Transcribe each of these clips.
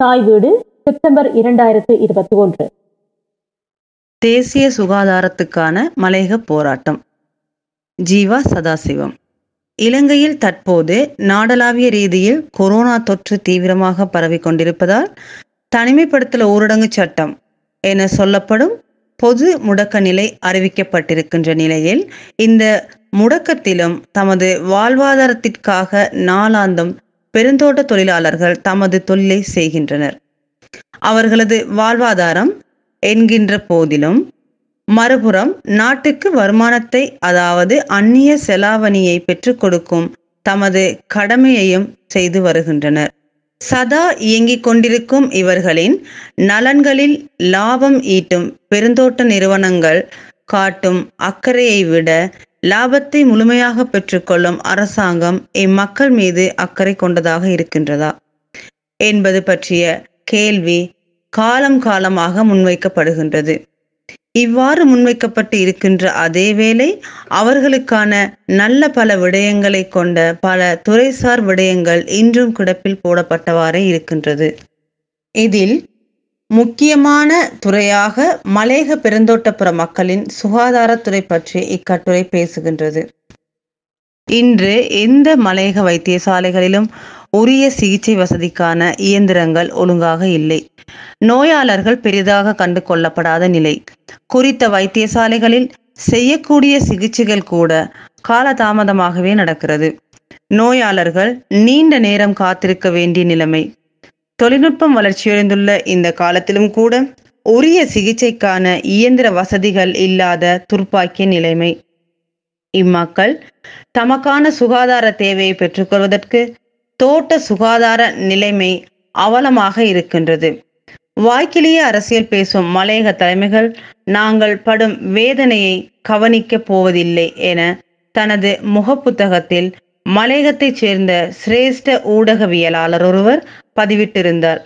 தாய் வீடு செப்டம்பர் இரண்டாயிரத்து இருபத்தி ஒன்று. தேசிய சுகாதாரத்துக்கான மலையக போராட்டம். ஜீவா சதாசிவம். இலங்கையில் தற்போது நாடளாவிய ரீதியில் கொரோனா தொற்று தீவிரமாக பரவிக் கொண்டிருப்பதால் தனிமைப்படுத்தல் ஊரடங்கு சட்டம் என சொல்லப்படும் பொது முடக்க நிலை அறிவிக்கப்பட்டிருக்கின்ற நிலையில் இந்த முடக்கத்திலும் தமது வாழ்வாதாரத்திற்காக நாளாந்தம் பெருந்தோட்ட தொழிலாளர்கள் தமது தொழிலை செய்கின்றனர். அவர்களது வாழ்வாதாரம் என்கின்ற போதிலும் மறுபுறம் நாட்டுக்கு வருமானத்தை அதாவது அந்நிய செலாவணியை பெற்றுக் கொடுக்கும் தமது கடமையையும் செய்து வருகின்றனர். சதா இயங்கிக் கொண்டிருக்கும் இவர்களின் நலன்களில் லாபம் ஈட்டும் பெருந்தோட்ட நிறுவனங்கள் காட்டும் அக்கறையை விட லாபத்தை முழுமையாக பெற்றுக்கொள்ளும் அரசாங்கம் இம்மக்கள் மீது அக்கறை கொண்டதாக இருக்கின்றதா? என்பது பற்றிய கேள்வி காலம் காலமாக முன்வைக்கப்படுகின்றது. இவ்வாறு முன்வைக்கப்பட்டு இருக்கின்ற அதேவேளை அவர்களுக்கான நல்ல பல விடயங்களை கொண்ட பல துறைசார் விடயங்கள் இன்றும் கிடப்பில் போடப்பட்டவாறே இருக்கின்றது. இதில் முக்கியமான துறையாக மலேக பெருந்தோட்டப்புற மக்களின் சுகாதாரத்துறை பற்றி இக்கட்டுரை பேசுகின்றது. இன்று எந்த மலையக வைத்தியசாலைகளிலும் உரிய சிகிச்சை வசதிக்கான இயந்திரங்கள் ஒழுங்காக இல்லை. நோயாளர்கள் பெரிதாக கண்டு கொள்ளப்படாத நிலை. குறித்த வைத்தியசாலைகளில் செய்யக்கூடிய சிகிச்சைகள் கூட காலதாமதமாகவே நடக்கிறது. நோயாளர்கள் நீண்ட நேரம் காத்திருக்க வேண்டிய நிலைமை. தொழில்நுட்பம் வளர்ச்சியடைந்துள்ள இந்த காலத்திலும் கூட உரிய சிகிச்சைக்கான இயந்திர வசதிகள் இல்லாத துர்ப்பாக்கிய நிலைமை. இம்மக்கள் தமக்கான சுகாதார தேவையை பெற்றுக்கொள்வதற்கு தோட்ட சுகாதார நிலைமை அவலமாக இருக்கின்றது. வாய்க்கிலேயே அரசியல் பேசும் மலையக தலைமைகள் நாங்கள் படும் வேதனையை கவனிக்கப் போவதில்லை என தனது முகப்புத்தகத்தில் மலையகத்தைச் சேர்ந்த சிரேஷ்ட ஊடகவியலாளர் ஒருவர் பதிவிட்டிருந்தார்.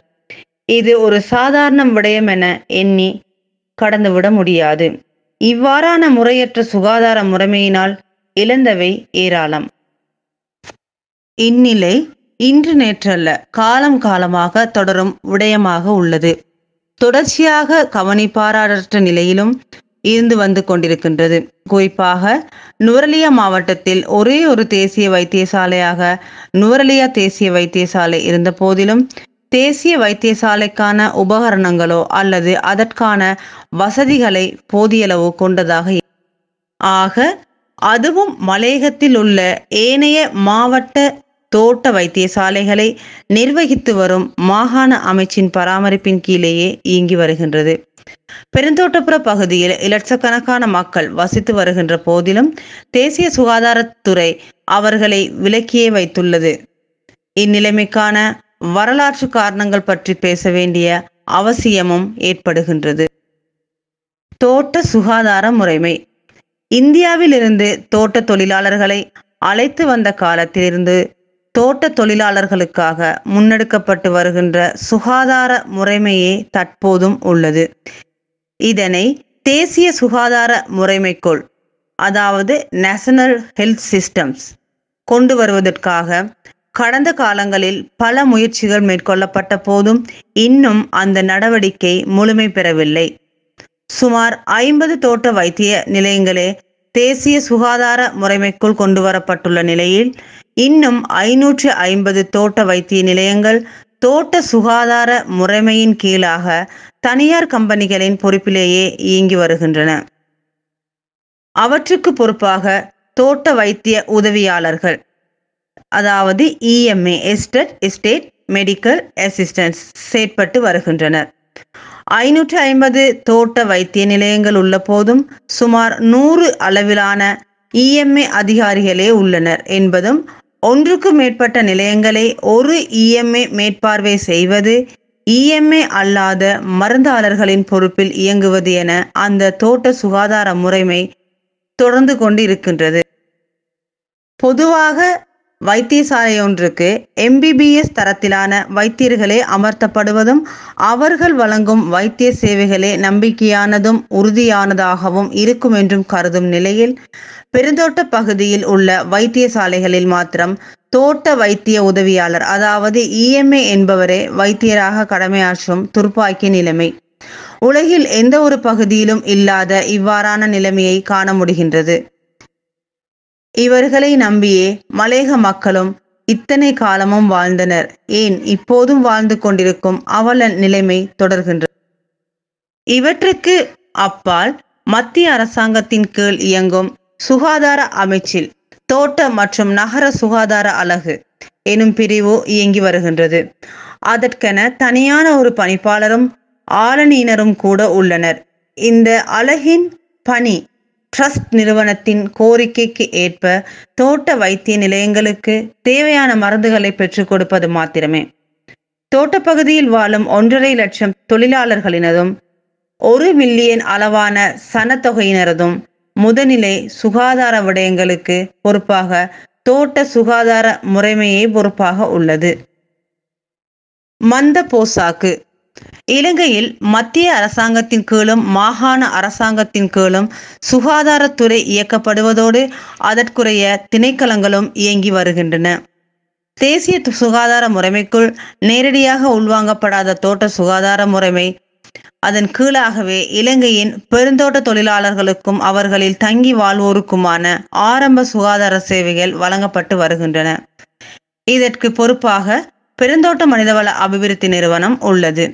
இது ஒரு சாதாரண விடயம் என எண்ணி கடந்துவிட முடியாது. இவ்வாறான முறையற்ற சுகாதார முறைமையினால் இழந்தவை ஏராளம். இந்நிலை இன்று நேற்றல்ல காலம் காலமாக தொடரும் விடயமாக உள்ளது. தொடர்ச்சியாக கவனிப்பாரற்ற நிலையிலும் இருந்து வந்து கொண்டிருக்கின்றது. குறிப்பாக நுவரலியா மாவட்டத்தில் ஒரே ஒரு தேசிய வைத்தியசாலையாக நுவரலியா தேசிய வைத்தியசாலை இருந்த போதிலும் தேசிய வைத்தியசாலைக்கான உபகரணங்களோ அல்லது அதற்கான வசதிகளை போதியளவு கொண்டதாக ஆக அதுவும் மலையகத்தில் உள்ள ஏனைய மாவட்ட தோட்ட வைத்தியசாலைகளை நிர்வகித்து வரும் மாகாண அமைச்சின் பராமரிப்பின் கீழேயே இயங்கி வருகின்றது. பெருந்தோட்டப்புற பகுதியில் இலட்சக்கணக்கான மக்கள் வசித்து வருகின்ற போதிலும் தேசிய சுகாதாரத்துறை அவர்களை விலக்கியே வைத்துள்ளது. இந்நிலைமைக்கான வரலாற்று காரணங்கள் பற்றி பேச வேண்டிய அவசியமும் ஏற்படுகின்றது. தோட்ட சுகாதார முறைமை. இந்தியாவிலிருந்து தோட்ட தொழிலாளர்களை அழைத்து வந்த காலத்திலிருந்து தோட்ட தொழிலாளர்களுக்காக முன்னெடுக்கப்பட்டு வருகின்ற சுகாதார முறைமையே தற்போதும் உள்ளது. இதனை தேசிய சுகாதார முறைமைக்குள் அதாவது நேஷனல் ஹெல்த் சிஸ்டம்ஸ் கொண்டு வருவதற்காக கடந்த காலங்களில் பல முயற்சிகள் மேற்கொள்ளப்பட்ட போதும் இன்னும் அந்த நடவடிக்கை முழுமை பெறவில்லை. சுமார் ஐம்பது தோட்ட வைத்திய நிலையங்களே தேசிய சுகாதார முறைமைக்குள் கொண்டு வரப்பட்டுள்ள நிலையில் இன்னும் ஐநூற்று ஐம்பது தோட்ட வைத்திய நிலையங்கள் தோட்ட சுகாதார முறைமையின் கீழாக தனியார் கம்பெனிகளின் பொறுப்பிலேயே இயங்கி வருகின்றன. அவற்றுக்கு பொறுப்பாக தோட்ட வைத்திய உதவியாளர்கள் அதாவது இஎம்ஏ எஸ்டட் எஸ்டேட் மெடிக்கல் அசிஸ்டன்ஸ் செயற்பட்டு வருகின்றனர். ஐநூற்றி ஐம்பது தோட்ட வைத்திய நிலையங்கள் உள்ள போதும் சுமார் நூறு அளவிலான இஎம்ஏ அதிகாரிகளே உள்ளனர் என்பதும் ஒன்றுக்கு மேற்பட்ட நிலையங்களை ஒரு இஎம்ஏ மேற்பார்வை செய்வது இஎம்ஏ அல்லாத மருந்தாளர்களின் பொறுப்பில் இயங்குவது என அந்த தோட்ட சுகாதார முறைமை தொடர்ந்து கொண்டு இருக்கின்றது பொதுவாக வைத்தியசாலையொன்றுக்கு எம்பிபிஎஸ் தரத்திலான வைத்தியர்களே அமர்த்தப்படுவதும் அவர்கள் வழங்கும் வைத்திய சேவைகளே நம்பிக்கையானதும் உறுதியானதாகவும் இருக்கும் என்றும் கருதும் நிலையில் பெருந்தோட்ட பகுதியில் உள்ள வைத்தியசாலைகளில் மாத்திரம் தோட்ட வைத்திய உதவியாளர் அதாவது இஎம்ஏ என்பவரே வைத்தியராக கடமையாற்றும் துர்ப்பாக்கிய நிலைமை. உலகில் எந்த ஒரு பகுதியிலும் இல்லாத இவ்வாறான நிலைமையை காண முடிகின்றது. இவர்களை நம்பியே மலேக மக்களும் இத்தனை காலமும் வாழ்ந்தனர். ஏன் இப்போதும் வாழ்ந்து கொண்டிருக்கும் அவல நிலைமை தொடர்கின்றது இவற்றுக்கு அப்பால் மத்திய அரசாங்கத்தின் கீழ் இயங்கும் சுகாதார அமைச்சில் தோட்ட மற்றும் நகர சுகாதார அலகு எனும் பிரிவு இயங்கி வருகின்றது. அதற்கென தனியான ஒரு பணிப்பாளரும் ஆளணியினரும் கூட உள்ளனர். இந்த அலகின் பணி ட்ரஸ்ட் நிறுவனத்தின் கோரிக்கைக்கு ஏற்ப தோட்ட வைத்திய நிலையங்களுக்கு தேவையான மருந்துகளை பெற்றுக் கொடுப்பது மாத்திரமே. தோட்டப்பகுதியில் வாழும் ஒன்றரை லட்சம் தொழிலாளர்களினதும் ஒரு மில்லியன் அளவான சனத்தொகையினரதும் முதநிலை சுகாதார விடயங்களுக்கு பொறுப்பாக தோட்ட சுகாதார முறைமையே பொறுப்பாக உள்ளது. மந்த போசாக்கு இலங்கையில் மத்திய அரசாங்கத்தின் கீழும் மாகாண அரசாங்கத்தின் கீழும் சுகாதாரத்துறை இயக்கப்படுவதோடு அதற்குரிய திணைக்களங்களும் இயங்கி வருகின்றன. தேசிய சுகாதார முறைமைக்குள் நேரடியாக உள்வாங்கப்படாத தோட்ட சுகாதார முறைமை அதன் கீழாகவே இலங்கையின் பெருந்தோட்ட தொழிலாளர்களுக்கும் அவர்களில் தங்கி வாழ்வோருக்குமான ஆரம்ப சுகாதார சேவைகள் வழங்கப்பட்டு வருகின்றன. இதற்கு பொறுப்பாக பெருந்தோட்ட மனிதவள அபிவிருத்தி நிறுவனம் உள்ளது.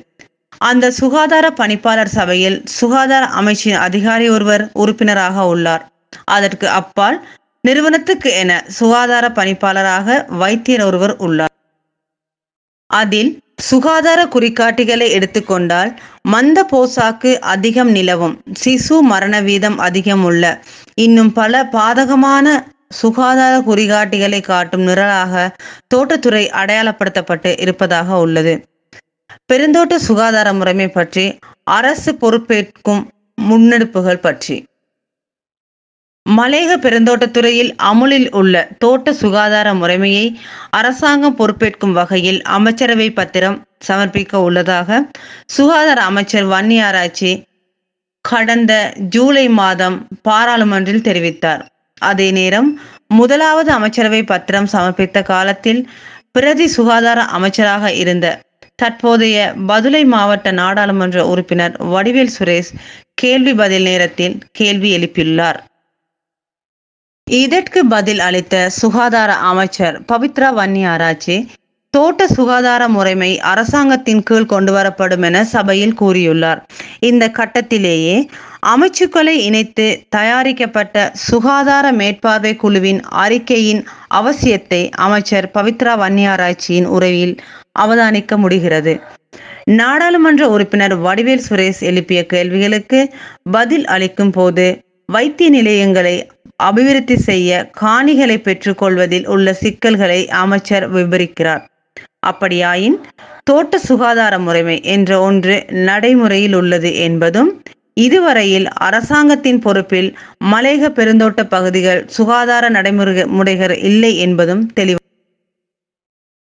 அந்த சுகாதார பணிப்பாளர் சபையில் சுகாதார அமைச்சின் அதிகாரி ஒருவர் உறுப்பினராக உள்ளார். அதற்கு அப்பால் நிறுவனத்துக்கு என சுகாதார பணிப்பாளராக வைத்தியர் ஒருவர் உள்ளார். அதில் சுகாதார குறிகாட்டிகளை எடுத்துக்கொண்டால் மந்த போசாக்கு அதிகம் நிலவும் சிசு மரண வீதம் அதிகம் உள்ள இன்னும் பல பாதகமான சுகாதார குறிகாட்டிகளை காட்டும் நிரலாக தோட்டத்துறை அடையாளப்படுத்தப்பட்டு இருப்பதாக உள்ளது. பெருந்தோட்ட சுகாதார முறைமை பற்றி அரசு பொறுப்பேற்கும் முன்னெடுப்புகள் பற்றி. மலேக பெருந்தோட்டத்துறையில் அமுலில் உள்ள தோட்ட சுகாதார முறைமையை அரசாங்கம் பொறுப்பேற்கும் வகையில் அமைச்சரவை பத்திரம் சமர்ப்பிக்க உள்ளதாக சுகாதார அமைச்சர் வன்னி ஆராய்ச்சி கடந்த ஜூலை மாதம் பாராளுமன்றில் தெரிவித்தார். அதே நேரம் முதலாவது அமைச்சரவை பத்திரம் சமர்ப்பித்த காலத்தில் பிரதி சுகாதார அமைச்சராக இருந்த தற்போதைய பதுளை மாவட்ட நாடாளுமன்ற உறுப்பினர் வடிவேல் சுரேஷ் கேள்வி பதில் நேரத்தில் கேள்வி எழுப்பியுள்ளார். இதற்கு பதில் அளித்த சுகாதார அமைச்சர் பவித்ரா வன்னி ஆராய்ச்சி தோட்ட சுகாதார முறைமை அரசாங்கத்தின் கீழ் கொண்டு வரப்படும் என சபையில் கூறியுள்ளார். இந்த கட்டத்திலேயே அமைச்சுக்களை இணைத்து தயாரிக்கப்பட்ட சுகாதார மேற்பார்வை குழுவின் அறிக்கையின் அவசியத்தை அமைச்சர் பவித்ரா வன்னியாராய்ச்சியின் உரையில் அவதானிக்க முடிகிறது. நாடாளுமன்ற உறுப்பினர் வடிவேல் சுரேஷ் எழுப்பிய கேள்விகளுக்கு பதில் அளிக்கும் போது வைத்திய நிலையங்களை அபிவிருத்தி செய்ய காணிகளை பெற்றுக்கொள்வதில் உள்ள சிக்கல்களை அமைச்சர் விவரிக்கிறார். அப்படியாயின் தோட்ட சுகாதார முறைமை என்ற ஒன்று நடைமுறையில் உள்ளது என்பதும் இதுவரையில் அரசாங்கத்தின் பொறுப்பில் மலையக பெருந்தோட்ட பகுதிகள் சுகாதார நடைமுறை முறைகள் இல்லை என்பதும் தெளிவு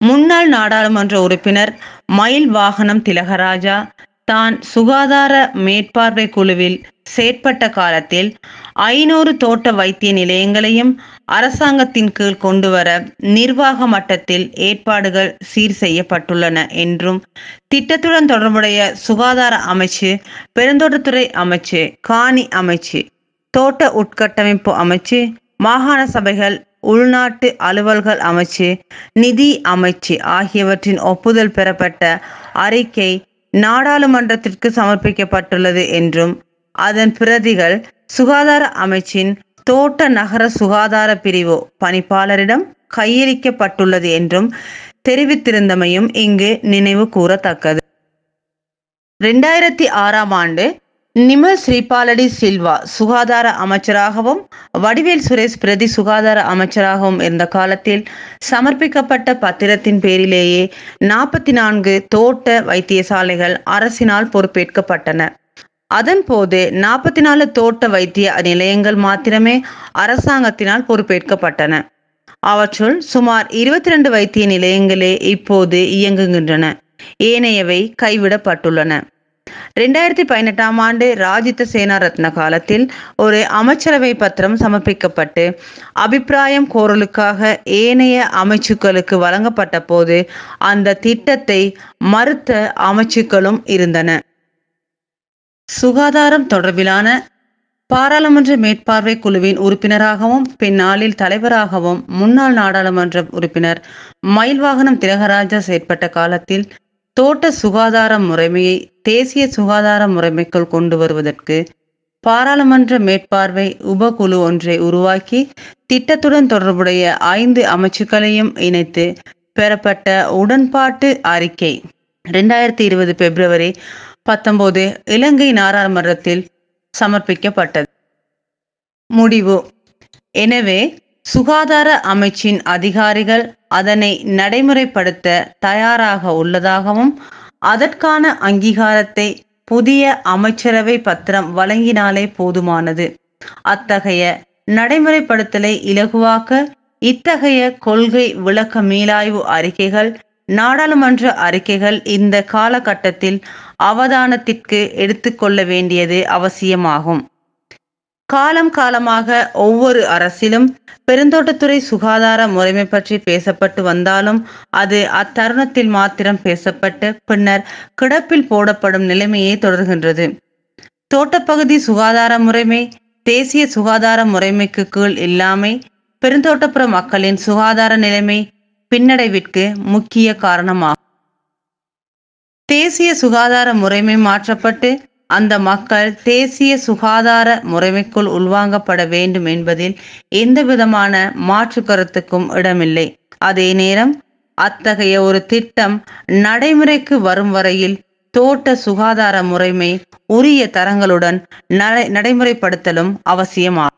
முன்னாள் நாடாளுமன்ற உறுப்பினர் மயில் வாகனம் திலகராஜா தான் சுகாதார மேற்பார்வை குழுவில் செயற்பட்ட காலத்தில் ஐநூறு தோட்ட வைத்திய நிலையங்களையும் அரசாங்கத்தின் கீழ் கொண்டுவர நிர்வாக மட்டத்தில் ஏற்பாடுகள் சீர் செய்யப்பட்டுள்ளன என்றும் திட்டத்துடன் தொடர்புடைய சுகாதார அமைச்சு பெருந்தோட்டத்துறை அமைச்சு காணி அமைச்சு தோட்ட உட்கட்டமைப்பு அமைச்சு மாகாண சபைகள் உள்நாட்டு அலுவல்கள் அமைச்சு நிதி அமைச்சு ஆகியவற்றின் ஒப்புதல் பெறப்பட்ட அறிக்கை நாடாளுமன்றத்திற்கு சமர்ப்பிக்கப்பட்டுள்ளது என்றும் அதன் பிரதிகள் சுகாதார அமைச்சின் தோட்ட நகர சுகாதார பிரிவு பணிப்பாளரிடம் கையளிக்கப்பட்டுள்ளது என்றும் தெரிவித்திருந்தமையும் இங்கு நினைவு கூறத்தக்கது. ரெண்டாயிரத்தி ஆறாம் ஆண்டு நிமல் ஸ்ரீபாலடி சில்வா சுகாதார அமைச்சராகவும் வடிவேல் சுரேஷ் பிரதி சுகாதார அமைச்சராகவும் இருந்த காலத்தில் சமர்ப்பிக்கப்பட்ட பத்திரத்தின் பேரிலேயே நாற்பத்தி நான்கு தோட்ட வைத்தியசாலைகள் அரசினால் பொறுப்பேற்கப்பட்டன. அதன் போது நாற்பத்தி நாலு தோட்ட வைத்திய நிலையங்கள் மாத்திரமே அரசாங்கத்தினால் பொறுப்பேற்கப்பட்டன. அவற்றுள் சுமார் இருபத்தி ரெண்டு வைத்திய நிலையங்களே இப்போது இயங்குகின்றன. ஏனையவை கைவிடப்பட்டுள்ளன. ரெண்டாயிரத்தி பதினெட்டாம் ஆண்டு ராஜித சேனாரத்ன காலத்தில் ஒரு அமைச்சரவை பத்திரம் சமர்ப்பிக்கப்பட்டு அபிப்பிராயம் கோரலுக்காக ஏனைய அமைச்சுக்களுக்கு வழங்கப்பட்ட போது அந்த திட்டத்தை மறுத்த அமைச்சுக்களும் இருந்தன. சுகாதாரம் தொடர்பிலான பாராளுமன்ற மேற்பார்வை குழுவின் உறுப்பினராகவும் பின்னாளில் தலைவராகவும் முன்னாள் நாடாளுமன்ற உறுப்பினர் மயில்வாகனம் திலகராஜா செயற்பட்ட காலத்தில் தோட்ட சுகாதார முறைமையை தேசிய சுகாதார முறைமைக்குள் கொண்டு வருவதற்கு பாராளுமன்ற மேற்பார்வை உபகுழு ஒன்றை உருவாக்கி திட்டத்துடன் தொடர்புடைய ஐந்து அமைச்சுக்களையும் இணைத்து பெறப்பட்ட உடன்பாட்டு அறிக்கை. ரெண்டாயிரத்தி இருபது பிப்ரவரி பத்தொன்பது இலங்கை நாடாளுமன்றத்தில் சமர்ப்பிக்கப்பட்டது. முடிவு. எனவே சுகாதார அமைச்சின் அதிகாரிகள் அதனை நடைமுறைப்படுத்த தயாராக உள்ளதாகவும் அதற்கான அங்கீகாரத்தை புதிய அமைச்சரவை பத்திரம் வழங்கினாலே போதுமானது. அத்தகைய நடைமுறைப்படுத்தலை இலகுவாக்க இத்தகைய கொள்கை விளக்க மீளாய்வு அறிக்கைகள் நாடாளுமன்ற அறிக்கைகள் இந்த காலகட்டத்தில் அவதானத்திற்கு எடுத்துக்கொள்ள வேண்டியது அவசியமாகும். காலம் காலமாக ஒவ்வொரு அரசிலும் பெருந்தோட்டத்துறை சுகாதார முறைமை பற்றி பேசப்பட்டு வந்தாலும் அது அத்தருணத்தில் மாத்திரம் பேசப்பட்டு பின்னர் கிடப்பில் போடப்படும் நிலைமையே தொடர்கின்றது. தோட்டப்பகுதி சுகாதார முறைமை தேசிய சுகாதார முறைமைக்கு கீழ் இல்லாமை பெருந்தோட்டப்புற மக்களின் சுகாதார நிலைமை பின்னடைவிற்கு முக்கிய காரணமாகும். தேசிய சுகாதார முறைமை மாற்றப்பட்டு அந்த மக்கள் தேசிய சுகாதார முறைமைக்குள் உள்வாங்கப்பட வேண்டும் என்பதில் எந்தவிதமான மாற்று கருத்துக்கும் இடமில்லை. அதே நேரம் அத்தகைய ஒரு திட்டம் நடைமுறைக்கு வரும் வரையில் தோட்ட சுகாதார முறைமை உரிய தரங்களுடன் நடை நடைமுறைப்படுத்தலும் அவசியமாகும்